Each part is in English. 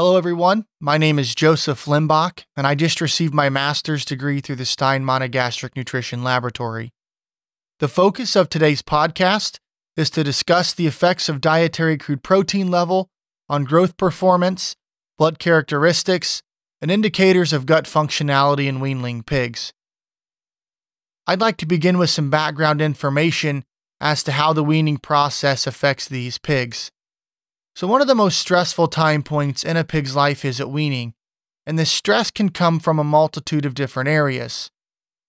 Hello, everyone. My name is Joseph Limbach, and I just received my master's degree through the Stein Monogastric Nutrition Laboratory. The focus of today's podcast is to discuss the effects of dietary crude protein level on growth performance, blood characteristics, and indicators of gut functionality in weanling pigs. I'd like to begin with some background information as to how the weaning process affects these pigs. So, one of the most stressful time points in a pig's life is at weaning, and this stress can come from a multitude of different areas.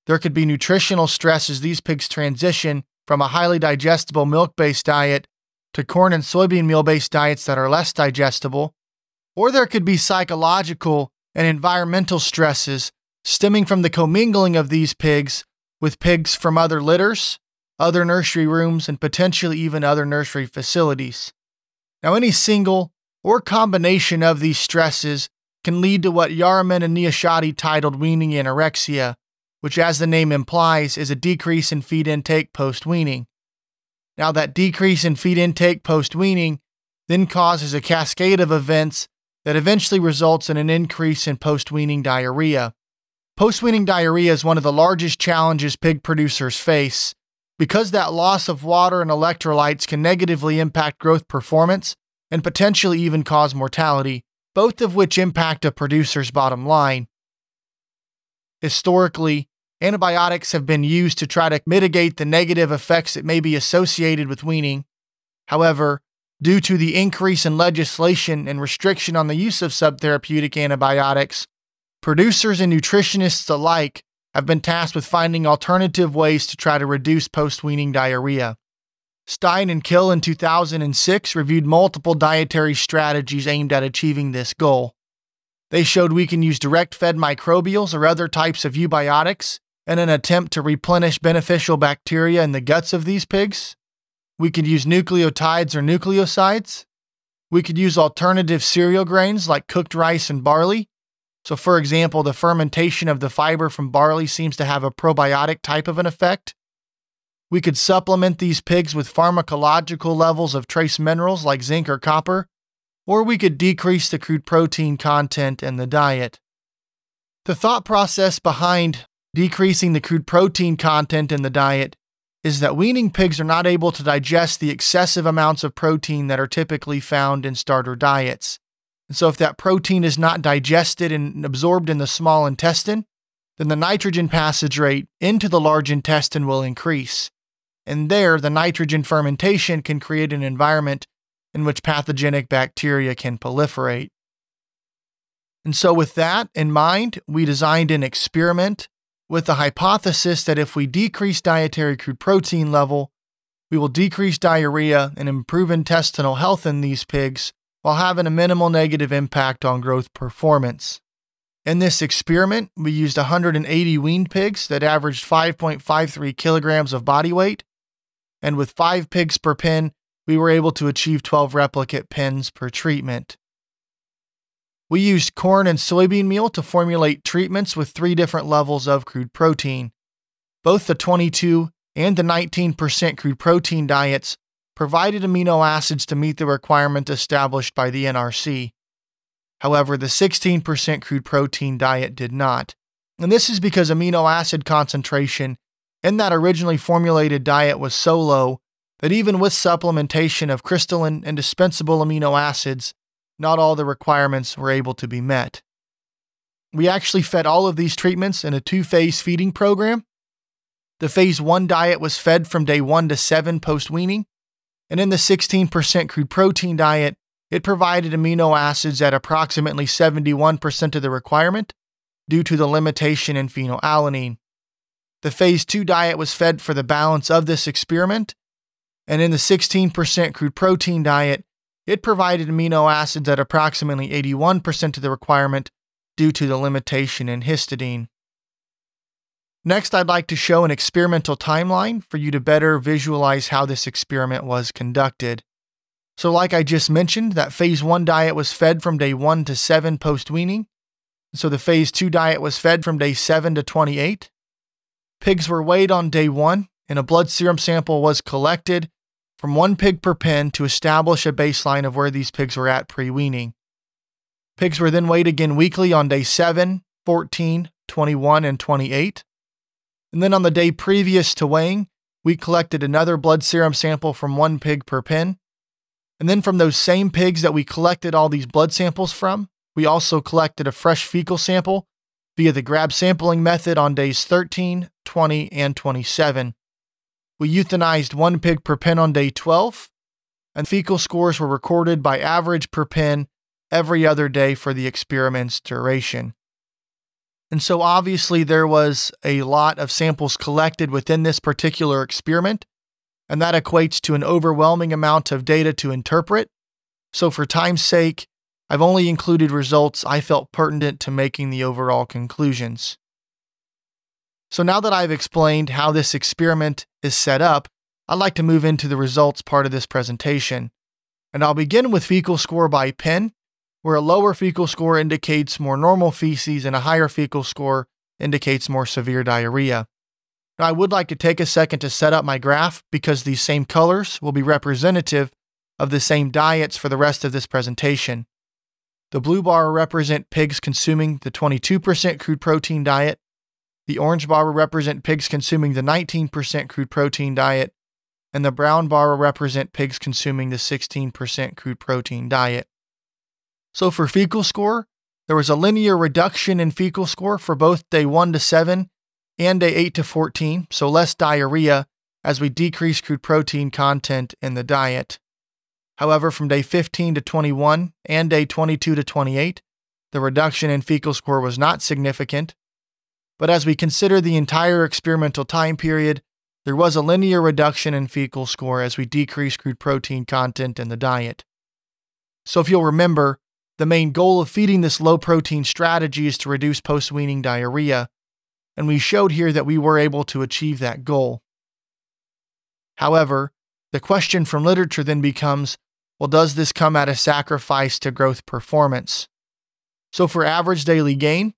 There could be nutritional stress as these pigs transition from a highly digestible milk based diet to corn and soybean meal based diets that are less digestible, or there could be psychological and environmental stresses stemming from the commingling of these pigs with pigs from other litters, other nursery rooms, and potentially even other nursery facilities. Now, any single or combination of these stresses can lead to what Yarman and Nyachoti titled weaning anorexia, which, as the name implies, is a decrease in feed intake post weaning. Now, that decrease in feed intake post weaning then causes a cascade of events that eventually results in an increase in post weaning diarrhea. Post weaning diarrhea is one of the largest challenges pig producers face because that loss of water and electrolytes can negatively impact growth performance and potentially even cause mortality, both of which impact a producer's bottom line. Historically, antibiotics have been used to try to mitigate the negative effects that may be associated with weaning. However, due to the increase in legislation and restriction on the use of subtherapeutic antibiotics, producers and nutritionists alike have been tasked with finding alternative ways to try to reduce post weaning diarrhea. Stein and Kil in 2006 reviewed multiple dietary strategies aimed at achieving this goal. They showed we can use direct fed microbials or other types of eubiotics in an attempt to replenish beneficial bacteria in the guts of these pigs. We could use nucleotides or nucleosides. We could use alternative cereal grains like cooked rice and barley so, for example, the fermentation of the fiber from barley seems to have a probiotic type of an effect. We could supplement these pigs with pharmacological levels of trace minerals like zinc or copper, or we could decrease the crude protein content in the diet. The thought process behind decreasing the crude protein content in the diet is that weaning pigs are not able to digest the excessive amounts of protein that are typically found in starter diets. And so, if that protein is not digested and absorbed in the small intestine, then the nitrogen passage rate into the large intestine will increase. And there, the nitrogen fermentation can create an environment in which pathogenic bacteria can proliferate. And so, with that in mind, we designed an experiment with the hypothesis that if we decrease dietary crude protein level, we will decrease diarrhea and improve intestinal health in these pigs while having a minimal negative impact on growth performance. In this experiment, we used 180 weaned pigs that averaged 5.53 kilograms of body weight, and with 5 pigs per pen, we were able to achieve 12 replicate pens per treatment. We used corn and soybean meal to formulate treatments with three different levels of crude protein. Both the 22 and the 19% crude protein diets provided amino acids to meet the requirement established by the NRC. However, the 16% crude protein diet did not. And this is because amino acid concentration in that originally formulated diet was so low that even with supplementation of crystalline indispensable amino acids, not all the requirements were able to be met. We actually fed all of these treatments in a two phase feeding program. The phase one diet was fed from day one to seven post weaning, and in the 16% crude protein diet, it provided amino acids at approximately 71% of the requirement due to the limitation in phenylalanine. The phase 2 diet was fed for the balance of this experiment, and in the 16% crude protein diet, it provided amino acids at approximately 81% of the requirement due to the limitation in histidine. Next, I'd like to show an experimental timeline for you to better visualize how this experiment was conducted. So, like I just mentioned, that phase 1 diet was fed from day 1 to 7 post weaning. So, the phase 2 diet was fed from day 7 to 28. Pigs were weighed on day 1, and a blood serum sample was collected from one pig per pen to establish a baseline of where these pigs were at pre weaning. Pigs were then weighed again weekly on day 7, 14, 21, and 28. And then on the day previous to weighing, we collected another blood serum sample from one pig per pen. And then from those same pigs that we collected all these blood samples from, we also collected a fresh fecal sample via the grab sampling method on days 13, 20, and 27. We euthanized one pig per pen on day 12, and fecal scores were recorded by average per pen every other day for the experiment's duration. And so, obviously, there was a lot of samples collected within this particular experiment, and that equates to an overwhelming amount of data to interpret. So, for time's sake, I've only included results I felt pertinent to making the overall conclusions. So, now that I've explained how this experiment is set up, I'd like to move into the results part of this presentation. And I'll begin with fecal score by pen where a lower fecal score indicates more normal feces and a higher fecal score indicates more severe diarrhea. Now, I would like to take a second to set up my graph because these same colors will be representative of the same diets for the rest of this presentation. The blue bar represent pigs consuming the 22% crude protein diet. The orange bar will represent pigs consuming the 19% crude protein diet. And the brown bar will represent pigs consuming the 16% crude protein diet. So for fecal score, there was a linear reduction in fecal score for both day 1 to 7 and day 8 to 14, so less diarrhea as we decrease crude protein content in the diet. However, from day 15 to 21 and day 22 to 28, the reduction in fecal score was not significant. But as we consider the entire experimental time period, there was a linear reduction in fecal score as we decrease crude protein content in the diet. So, if you'll remember, the main goal of feeding this low protein strategy is to reduce post weaning diarrhea, and we showed here that we were able to achieve that goal. However, the question from literature then becomes well, does this come at a sacrifice to growth performance? So, for average daily gain,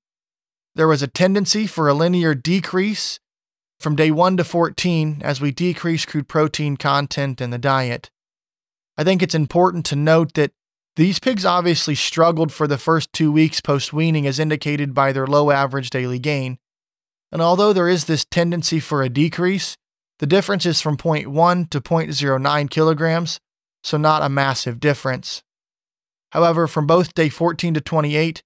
there was a tendency for a linear decrease from day 1 to 14 as we decrease crude protein content in the diet. I think it's important to note that these pigs obviously struggled for the first two weeks post weaning, as indicated by their low average daily gain. And although there is this tendency for a decrease, the difference is from 0.1 to 0.09 kilograms, so not a massive difference. However, from both day 14 to 28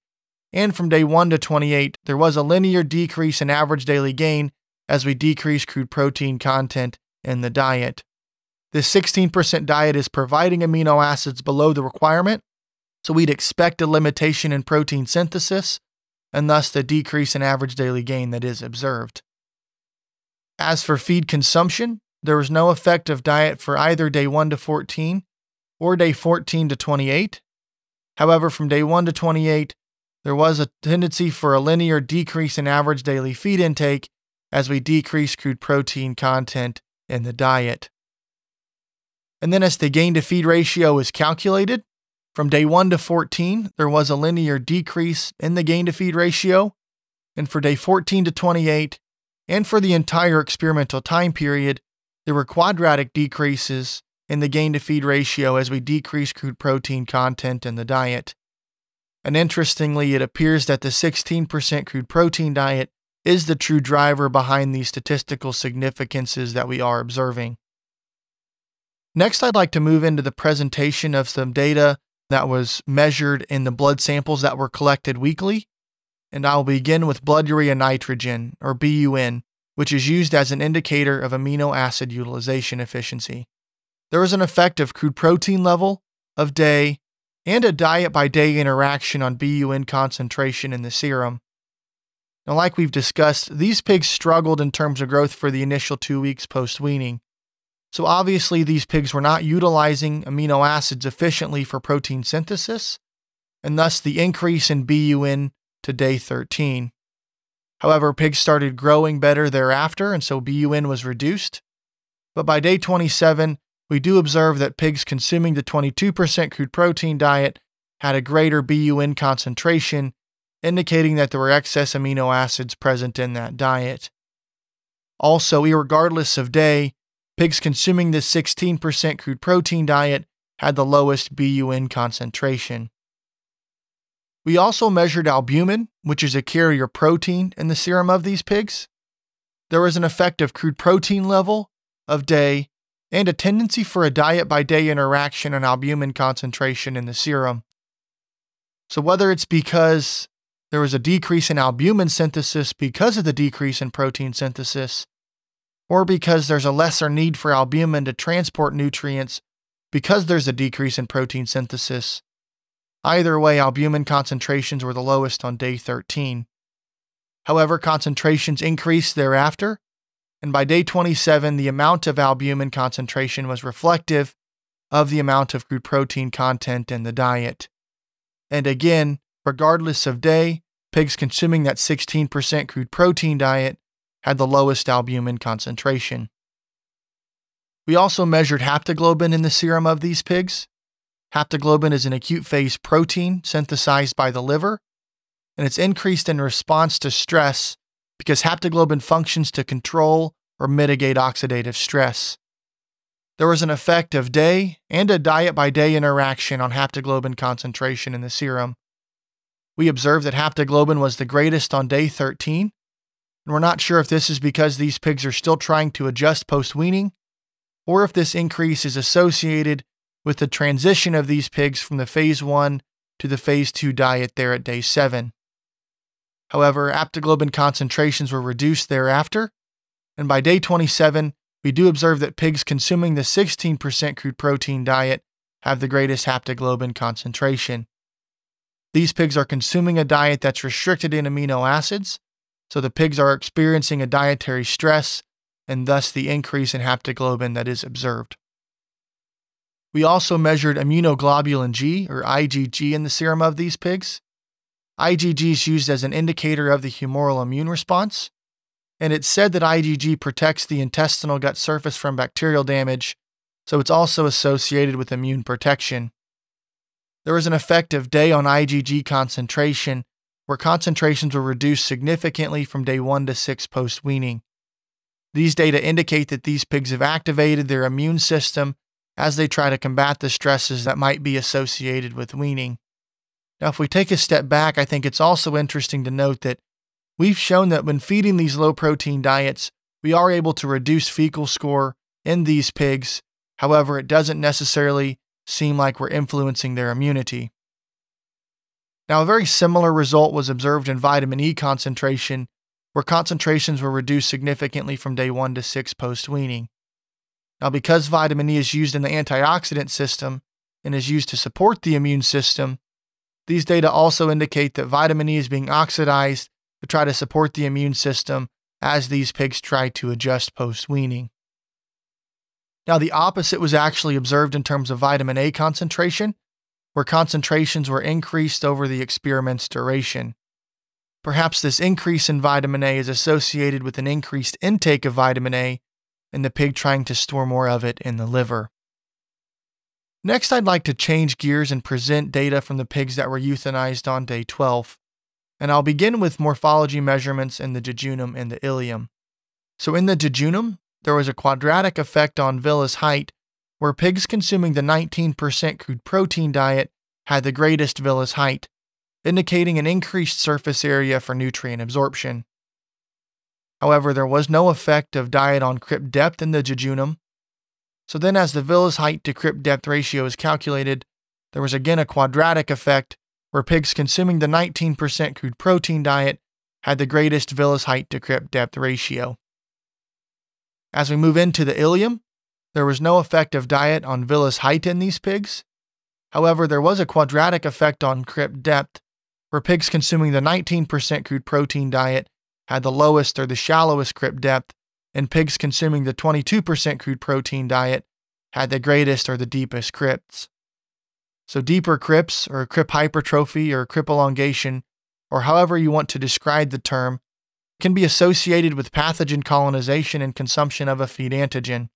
and from day 1 to 28, there was a linear decrease in average daily gain as we decrease crude protein content in the diet. This 16% diet is providing amino acids below the requirement, so we'd expect a limitation in protein synthesis and thus the decrease in average daily gain that is observed. As for feed consumption, there was no effect of diet for either day 1 to 14 or day 14 to 28. However, from day 1 to 28, there was a tendency for a linear decrease in average daily feed intake as we decrease crude protein content in the diet. And then as the gain to feed ratio is calculated, from day 1 to 14, there was a linear decrease in the gain to feed ratio. And for day 14 to 28, and for the entire experimental time period, there were quadratic decreases in the gain to feed ratio as we decrease crude protein content in the diet. And interestingly, it appears that the 16% crude protein diet is the true driver behind these statistical significances that we are observing. Next, I'd like to move into the presentation of some data that was measured in the blood samples that were collected weekly. And I'll begin with blood urea nitrogen, or BUN, which is used as an indicator of amino acid utilization efficiency. There was an effect of crude protein level, of day, and a diet by day interaction on BUN concentration in the serum. Now, like we've discussed, these pigs struggled in terms of growth for the initial two weeks post weaning. So obviously, these pigs were not utilizing amino acids efficiently for protein synthesis, and thus the increase in BUN to day 13. However, pigs started growing better thereafter, and so BUN was reduced. But by day 27, we do observe that pigs consuming the 22% crude protein diet had a greater BUN concentration, indicating that there were excess amino acids present in that diet. Also, regardless of day, Pigs consuming this 16% crude protein diet had the lowest BUN concentration. We also measured albumin, which is a carrier protein in the serum of these pigs. There was an effect of crude protein level, of day, and a tendency for a diet by day interaction on albumin concentration in the serum. So, whether it's because there was a decrease in albumin synthesis because of the decrease in protein synthesis, or because there's a lesser need for albumin to transport nutrients because there's a decrease in protein synthesis, either way, albumin concentrations were the lowest on day 13. However, concentrations increased thereafter, and by day 27, the amount of albumin concentration was reflective of the amount of crude protein content in the diet. And again, regardless of day, pigs consuming that 16% crude protein diet had the lowest albumin concentration. We also measured haptoglobin in the serum of these pigs. Haptoglobin is an acute phase protein synthesized by the liver, and it's increased in response to stress because haptoglobin functions to control or mitigate oxidative stress. There was an effect of day and a diet by day interaction on haptoglobin concentration in the serum. We observed that haptoglobin was the greatest on day 13, and we're not sure if this is because these pigs are still trying to adjust post weaning, or if this increase is associated with the transition of these pigs from the phase 1 to the phase 2 diet there at day 7. However, haptoglobin concentrations were reduced thereafter, and by day 27, we do observe that pigs consuming the 16% crude protein diet have the greatest haptoglobin concentration. These pigs are consuming a diet that's restricted in amino acids, so the pigs are experiencing a dietary stress and thus the increase in haptoglobin that is observed. We also measured immunoglobulin G, or IgG, in the serum of these pigs. IgG is used as an indicator of the humoral immune response, and it's said that IgG protects the intestinal gut surface from bacterial damage, so it's also associated with immune protection. There was an effective day on IgG concentration where concentrations were reduced significantly from day 1 to 6 post weaning. These data indicate that these pigs have activated their immune system as they try to combat the stresses that might be associated with weaning. Now, if we take a step back, I think it's also interesting to note that We've shown that when feeding these low protein diets, we are able to reduce fecal score in these pigs. However, it doesn't necessarily seem like we're influencing their immunity. Now, a very similar result was observed in vitamin E concentration, where concentrations were reduced significantly from day 1 to 6 post weaning. Now, because vitamin E is used in the antioxidant system and is used to support the immune system, these data also indicate that vitamin E is being oxidized to try to support the immune system as these pigs try to adjust post weaning. Now, the opposite was actually observed in terms of vitamin A concentration, where concentrations were increased over the experiment's duration. Perhaps this increase in vitamin A is associated with an increased intake of vitamin A and the pig trying to store more of it in the liver. Next, I'd like to change gears and present data from the pigs that were euthanized on day 12 and I'll begin with morphology measurements in the jejunum and the ileum. So, in the jejunum, there was a quadratic effect on villus height, where pigs consuming the 19% crude protein diet had the greatest villus height, indicating an increased surface area for nutrient absorption. However, there was no effect of diet on crypt depth in the jejunum. So then, as the villus height to crypt depth ratio is calculated, there was again a quadratic effect where pigs consuming the 19% crude protein diet had the greatest villus height to crypt depth ratio. As we move into the ileum, there was no effect of diet on villus height in these pigs. However, there was a quadratic effect on crypt depth, where pigs consuming the 19% crude protein diet had the lowest or the shallowest crypt depth, and pigs consuming the 22% crude protein diet had the greatest or the deepest crypts. So, deeper crypts, or crypt hypertrophy, or crypt elongation, or however you want to describe the term, can be associated with pathogen colonization and consumption of a feed antigen.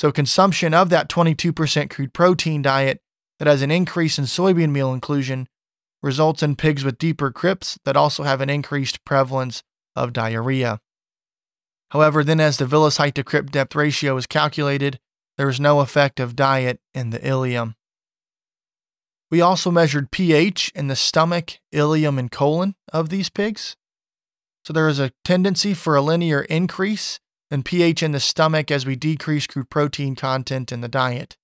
So, consumption of that 22% crude protein diet that has an increase in soybean meal inclusion results in pigs with deeper crypts that also have an increased prevalence of diarrhea. However, then as the villus height to crypt depth ratio is calculated, there is no effect of diet in the ileum. We also measured pH in the stomach, ileum, and colon of these pigs. So there is a tendency for a linear increase in pH in the stomach as we decrease crude protein content in the diet.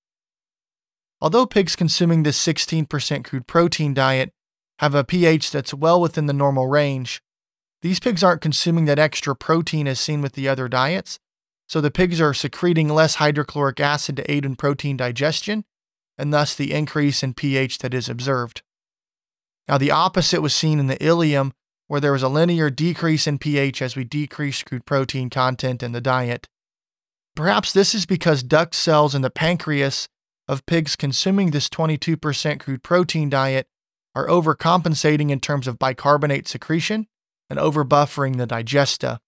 Although pigs consuming this 16% crude protein diet have a pH that's well within the normal range, these pigs aren't consuming that extra protein as seen with the other diets, so the pigs are secreting less hydrochloric acid to aid in protein digestion, and thus the increase in pH that is observed. Now, the opposite was seen in the ileum, where there was a linear decrease in pH as we decreased crude protein content in the diet. Perhaps this is because duct cells in the pancreas of pigs consuming this 22% crude protein diet are overcompensating in terms of bicarbonate secretion and overbuffering the digesta.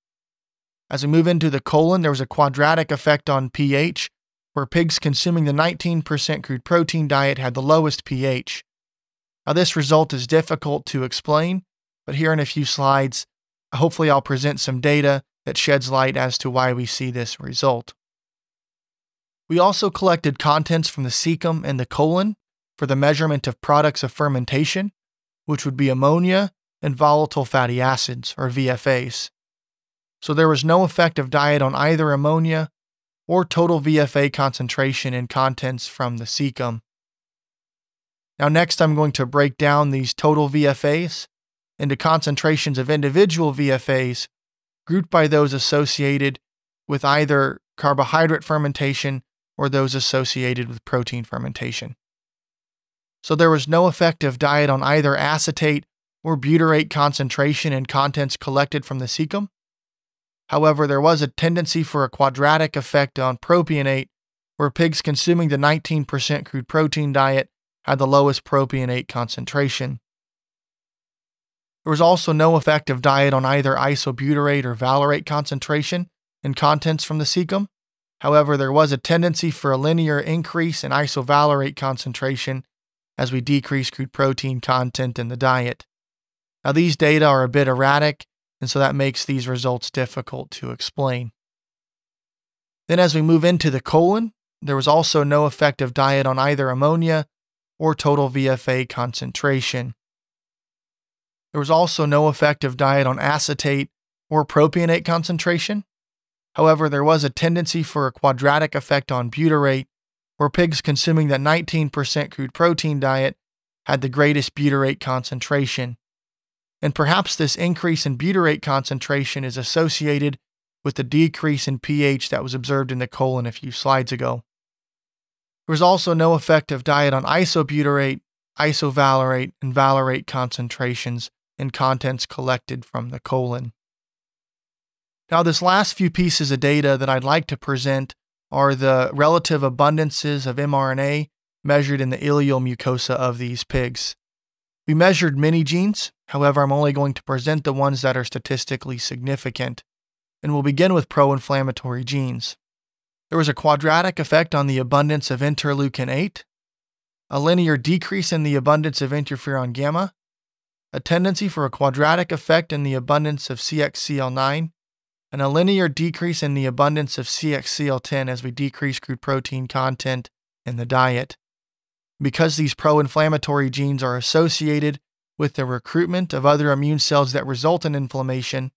As we move into the colon, there was a quadratic effect on pH, where pigs consuming the 19% crude protein diet had the lowest pH. Now, this result is difficult to explain, but here in a few slides, hopefully, I'll present some data that sheds light as to why we see this result. We also collected contents from the cecum and the colon for the measurement of products of fermentation, which would be ammonia and volatile fatty acids, or VFAs. So there was no effect of diet on either ammonia or total VFA concentration in contents from the cecum. Now, next, I'm going to break down these total VFAs into concentrations of individual VFAs grouped by those associated with either carbohydrate fermentation or those associated with protein fermentation. So there was no effective diet on either acetate or butyrate concentration and contents collected from the cecum. However, there was a tendency for a quadratic effect on propionate, where pigs consuming the 19% crude protein diet had the lowest propionate concentration. There was also no effective diet on either isobutyrate or valerate concentration and contents from the cecum. However, there was a tendency for a linear increase in isovalerate concentration as we decrease crude protein content in the diet. Now, these data are a bit erratic, and so that makes these results difficult to explain. Then, as we move into the colon, there was also no effective diet on either ammonia or total VFA concentration. There was also no effective diet on acetate or propionate concentration. However, there was a tendency for a quadratic effect on butyrate, where pigs consuming that 19% crude protein diet had the greatest butyrate concentration. And perhaps this increase in butyrate concentration is associated with the decrease in pH that was observed in the colon a few slides ago. There was also no effective diet on isobutyrate, isovalerate, and valerate concentrations in contents collected from the colon. Now, this last few pieces of data that I'd like to present are the relative abundances of mRNA measured in the ileal mucosa of these pigs. We measured many genes, however, I'm only going to present the ones that are statistically significant, and we'll begin with pro inflammatory genes. There was a quadratic effect on the abundance of interleukin 8, a linear decrease in the abundance of interferon gamma, a tendency for a quadratic effect in the abundance of CXCL9, and a linear decrease in the abundance of CXCL10 as we decrease crude protein content in the diet. Because these pro inflammatory genes are associated with the recruitment of other immune cells that result in inflammation,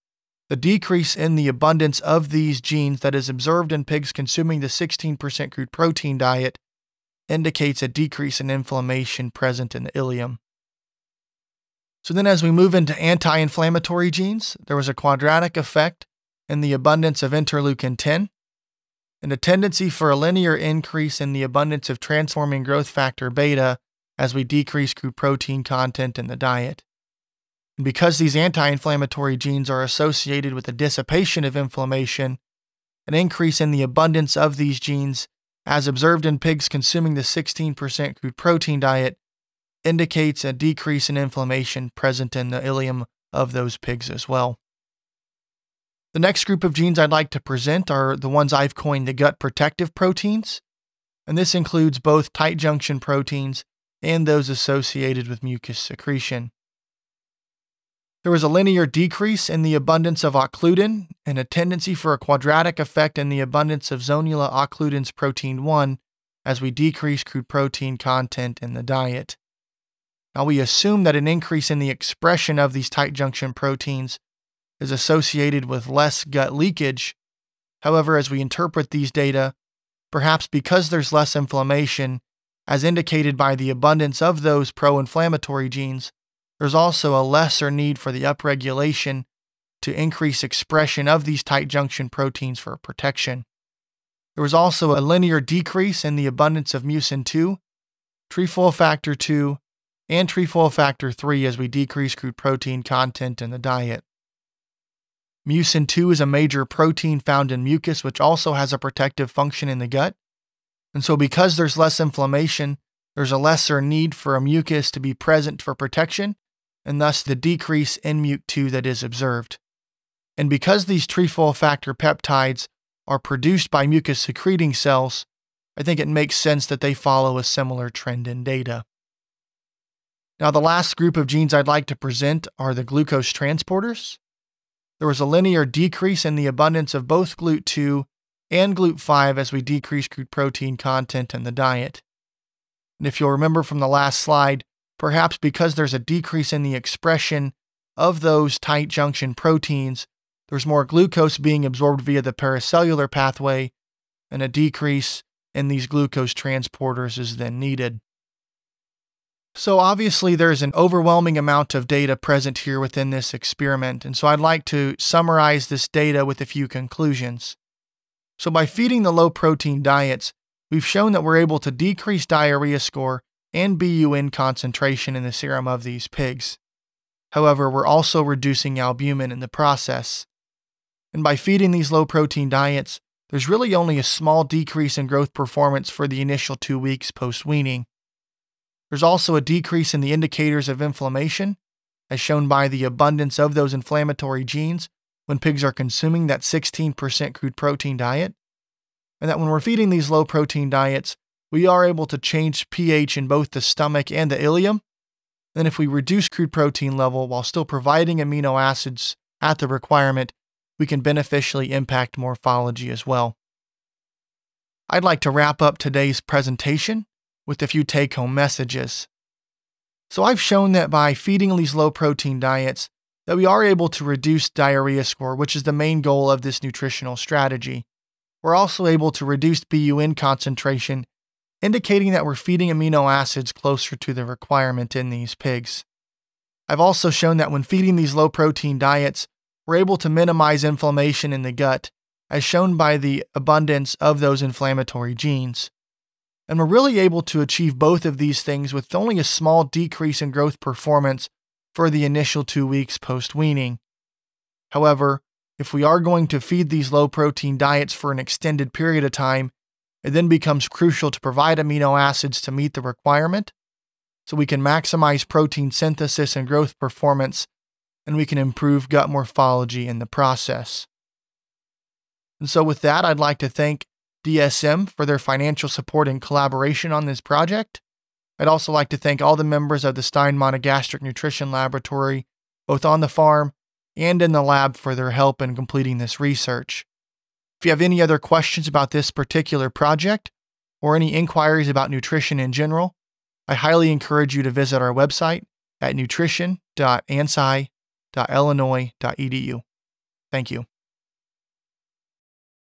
the decrease in the abundance of these genes that is observed in pigs consuming the 16% crude protein diet indicates a decrease in inflammation present in the ileum. So then, as we move into anti inflammatory genes, there was a quadratic effect in the abundance of interleukin 10, and a tendency for a linear increase in the abundance of transforming growth factor beta as we decrease crude protein content in the diet. And because these anti inflammatory genes are associated with the dissipation of inflammation, an increase in the abundance of these genes, as observed in pigs consuming the 16% crude protein diet, indicates a decrease in inflammation present in the ileum of those pigs as well. The next group of genes I'd like to present are the ones I've coined the gut protective proteins, and this includes both tight junction proteins and those associated with mucus secretion. There was a linear decrease in the abundance of occludin and a tendency for a quadratic effect in the abundance of zonula occludens protein 1 as we decrease crude protein content in the diet. Now, we assume that an increase in the expression of these tight junction proteins is associated with less gut leakage. However, as we interpret these data, perhaps because there's less inflammation, as indicated by the abundance of those pro inflammatory genes, there's also a lesser need for the upregulation to increase expression of these tight junction proteins for protection. There was also a linear decrease in the abundance of mucin 2, trefoil factor 2, and trefoil factor 3 as we decrease crude protein content in the diet. Mucin 2 is a major protein found in mucus, which also has a protective function in the gut. And so, because there's less inflammation, there's a lesser need for a mucus to be present for protection, and thus the decrease in MUC2 that is observed. And because these trefoil factor peptides are produced by mucus secreting cells, I think it makes sense that they follow a similar trend in data. Now, the last group of genes I'd like to present are the glucose transporters. There was a linear decrease in the abundance of both GLUT2 and GLUT5 as we decreased protein content in the diet. And if you'll remember from the last slide, perhaps because there's a decrease in the expression of those tight junction proteins, there's more glucose being absorbed via the paracellular pathway, and a decrease in these glucose transporters is then needed. So, obviously, there's an overwhelming amount of data present here within this experiment, and so I'd like to summarize this data with a few conclusions. So, by feeding the low protein diets, we've shown that we're able to decrease diarrhea score and BUN concentration in the serum of these pigs. However, we're also reducing albumin in the process. And by feeding these low protein diets, there's really only a small decrease in growth performance for the initial two weeks post weaning. There's also a decrease in the indicators of inflammation, as shown by the abundance of those inflammatory genes when pigs are consuming that 16% crude protein diet. And that when we're feeding these low protein diets, we are able to change pH in both the stomach and the ileum. Then, if we reduce crude protein level while still providing amino acids at the requirement, we can beneficially impact morphology as well. I'd like to wrap up today's presentation with a few take home messages. So, I've shown that by feeding these low protein diets, that we are able to reduce diarrhea score, which is the main goal of this nutritional strategy. We're also able to reduce BUN concentration, indicating that we're feeding amino acids closer to the requirement in these pigs. I've also shown that when feeding these low protein diets, we're able to minimize inflammation in the gut, as shown by the abundance of those inflammatory genes. And we're really able to achieve both of these things with only a small decrease in growth performance for the initial two weeks post weaning. However, if we are going to feed these low protein diets for an extended period of time, it then becomes crucial to provide amino acids to meet the requirement so we can maximize protein synthesis and growth performance and we can improve gut morphology in the process. And so, with that, I'd like to thank DSM for their financial support and collaboration on this project. I'd also like to thank all the members of the Stein Monogastric Nutrition Laboratory, both on the farm and in the lab, for their help in completing this research. If you have any other questions about this particular project or any inquiries about nutrition in general, I highly encourage you to visit our website at nutrition.ansci.illinois.edu. Thank you.